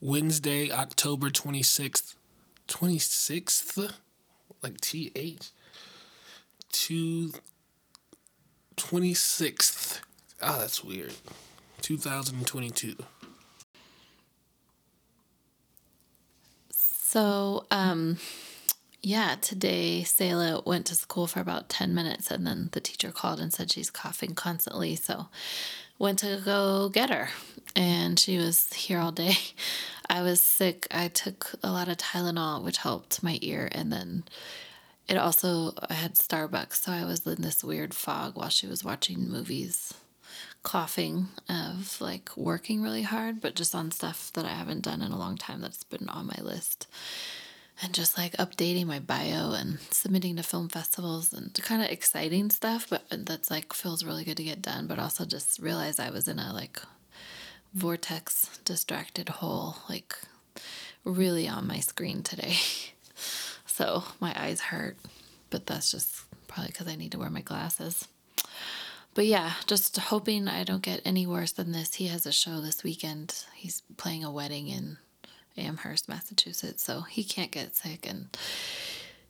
Wednesday, October 26th. 26th? Like TH? To 26th. Ah, oh, that's weird. 2022. So, um, yeah, today Selah went to school for about 10 minutes and then the teacher called and said she's coughing constantly. So, went to go get her and she was here all day. I was sick. I took a lot of Tylenol, which helped my ear, and then it also I had Starbucks, so I was in this weird fog while she was watching movies coughing of like working really hard, but just on stuff that I haven't done in a long time that's been on my list. And just like updating my bio and submitting to film festivals and kind of exciting stuff, but uh, that's like feels really good to get done. But also just realize I was in a like vortex distracted hole, like really on my screen today. so my eyes hurt, but that's just probably because I need to wear my glasses but yeah, just hoping I don't get any worse than this. He has a show this weekend. He's playing a wedding in Amherst, Massachusetts, so he can't get sick. And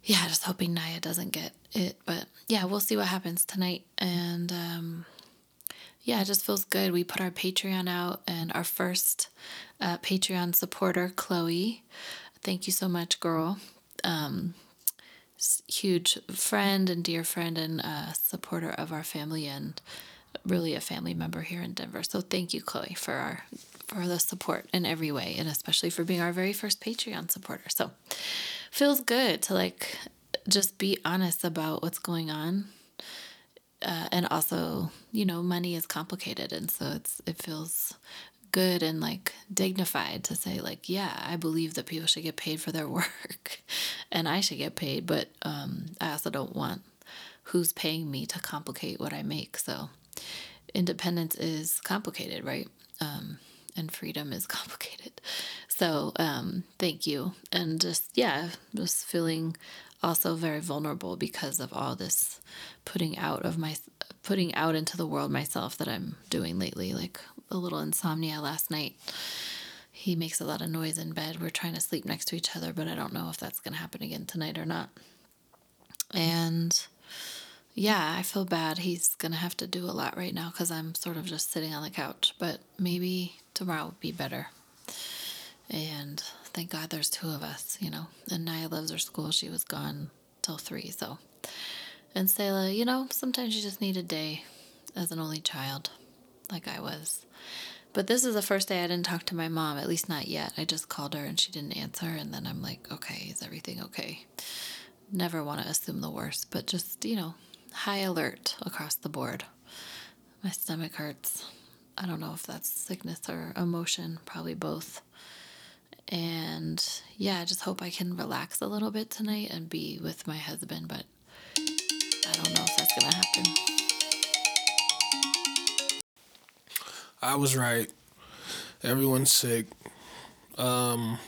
yeah, just hoping Naya doesn't get it. But yeah, we'll see what happens tonight. And um, yeah, it just feels good. We put our Patreon out, and our first uh, Patreon supporter, Chloe. Thank you so much, girl. Um, huge friend and dear friend and uh, supporter of our family and really a family member here in Denver. So thank you, Chloe, for our for the support in every way, and especially for being our very first Patreon supporter. So feels good to like just be honest about what's going on. Uh, and also, you know, money is complicated, and so it's it feels good and like dignified to say like yeah i believe that people should get paid for their work and i should get paid but um, i also don't want who's paying me to complicate what i make so independence is complicated right um, and freedom is complicated so um, thank you and just yeah just feeling also very vulnerable because of all this putting out of my putting out into the world myself that I'm doing lately like a little insomnia last night. He makes a lot of noise in bed. We're trying to sleep next to each other, but I don't know if that's going to happen again tonight or not. And yeah, I feel bad. He's going to have to do a lot right now because I'm sort of just sitting on the couch, but maybe tomorrow would be better. And thank God there's two of us, you know. And Naya loves her school. She was gone till three, so. And Selah, you know, sometimes you just need a day as an only child, like I was. But this is the first day I didn't talk to my mom, at least not yet. I just called her and she didn't answer. And then I'm like, okay, is everything okay? Never want to assume the worst, but just, you know, high alert across the board. My stomach hurts. I don't know if that's sickness or emotion, probably both. And yeah, I just hope I can relax a little bit tonight and be with my husband, but I don't know if that's going to happen. I was right. Everyone's sick. Um,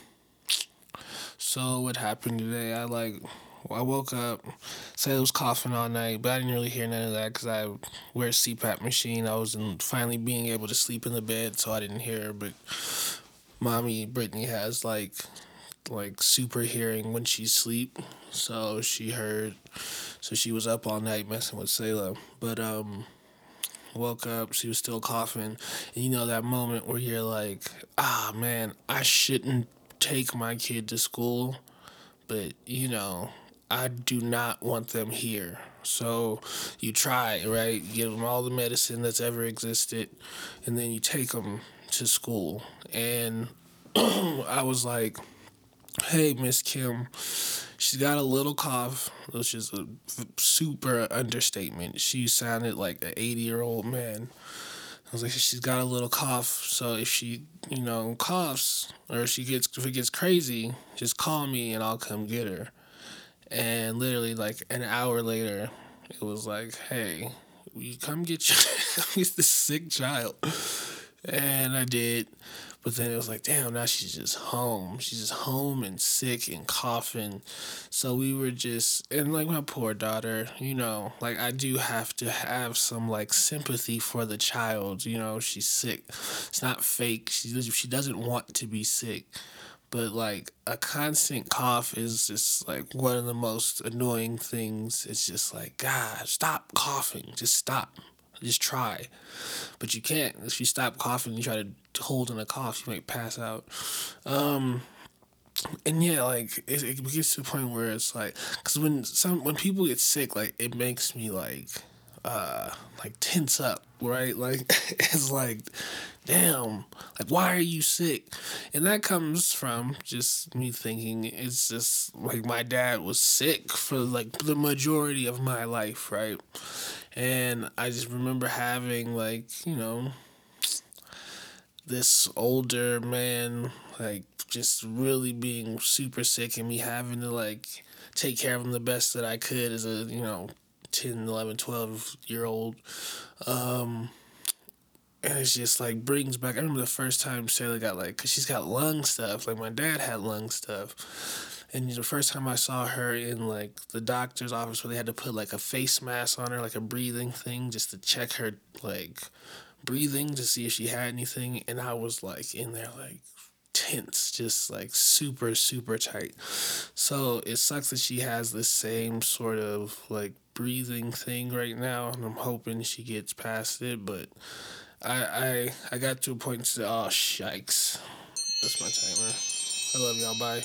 so what happened today? I like, I woke up, said I was coughing all night, but I didn't really hear none of that because I wear a CPAP machine. I was finally being able to sleep in the bed, so I didn't hear. But mommy Brittany has like, like super hearing when she sleep, so she heard. So she was up all night messing with Selah, but um woke up, she was still coughing. And you know that moment where you're like, ah, man, I shouldn't take my kid to school, but you know, I do not want them here. So you try, right? You give them all the medicine that's ever existed, and then you take them to school. And I was like, hey, Miss Kim, she's got a little cough, which is a super understatement. She sounded like an 80 year old man. I was like, she's got a little cough, so if she, you know, coughs or if she gets if it gets crazy, just call me and I'll come get her. And literally, like an hour later, it was like, hey, you come get your this sick child, and I did. But then it was like, damn, now she's just home. She's just home and sick and coughing. So we were just, and like my poor daughter, you know, like I do have to have some like sympathy for the child. You know, she's sick. It's not fake. She, she doesn't want to be sick but like a constant cough is just like one of the most annoying things. It's just like, God, stop coughing. Just stop. Just try. But you can't. If you stop coughing, you try to hold in a cough, you might pass out. Um, and yeah, like it, it gets to the point where it's like, because when some when people get sick, like it makes me like uh like tense up, right? Like it's like damn, like why are you sick? And that comes from just me thinking it's just like my dad was sick for like the majority of my life, right? And I just remember having like, you know, this older man like just really being super sick and me having to like take care of him the best that I could as a, you know, 10, 11, 12 year old. Um, and it's just like brings back. I remember the first time Sarah got like, cause she's got lung stuff. Like my dad had lung stuff, and the first time I saw her in like the doctor's office where they had to put like a face mask on her, like a breathing thing, just to check her like breathing to see if she had anything, and I was like in there like tense, just like super, super tight. So it sucks that she has the same sort of like breathing thing right now, and I'm hoping she gets past it. But I I I got to a point to oh shikes, that's my timer. I love y'all. Bye.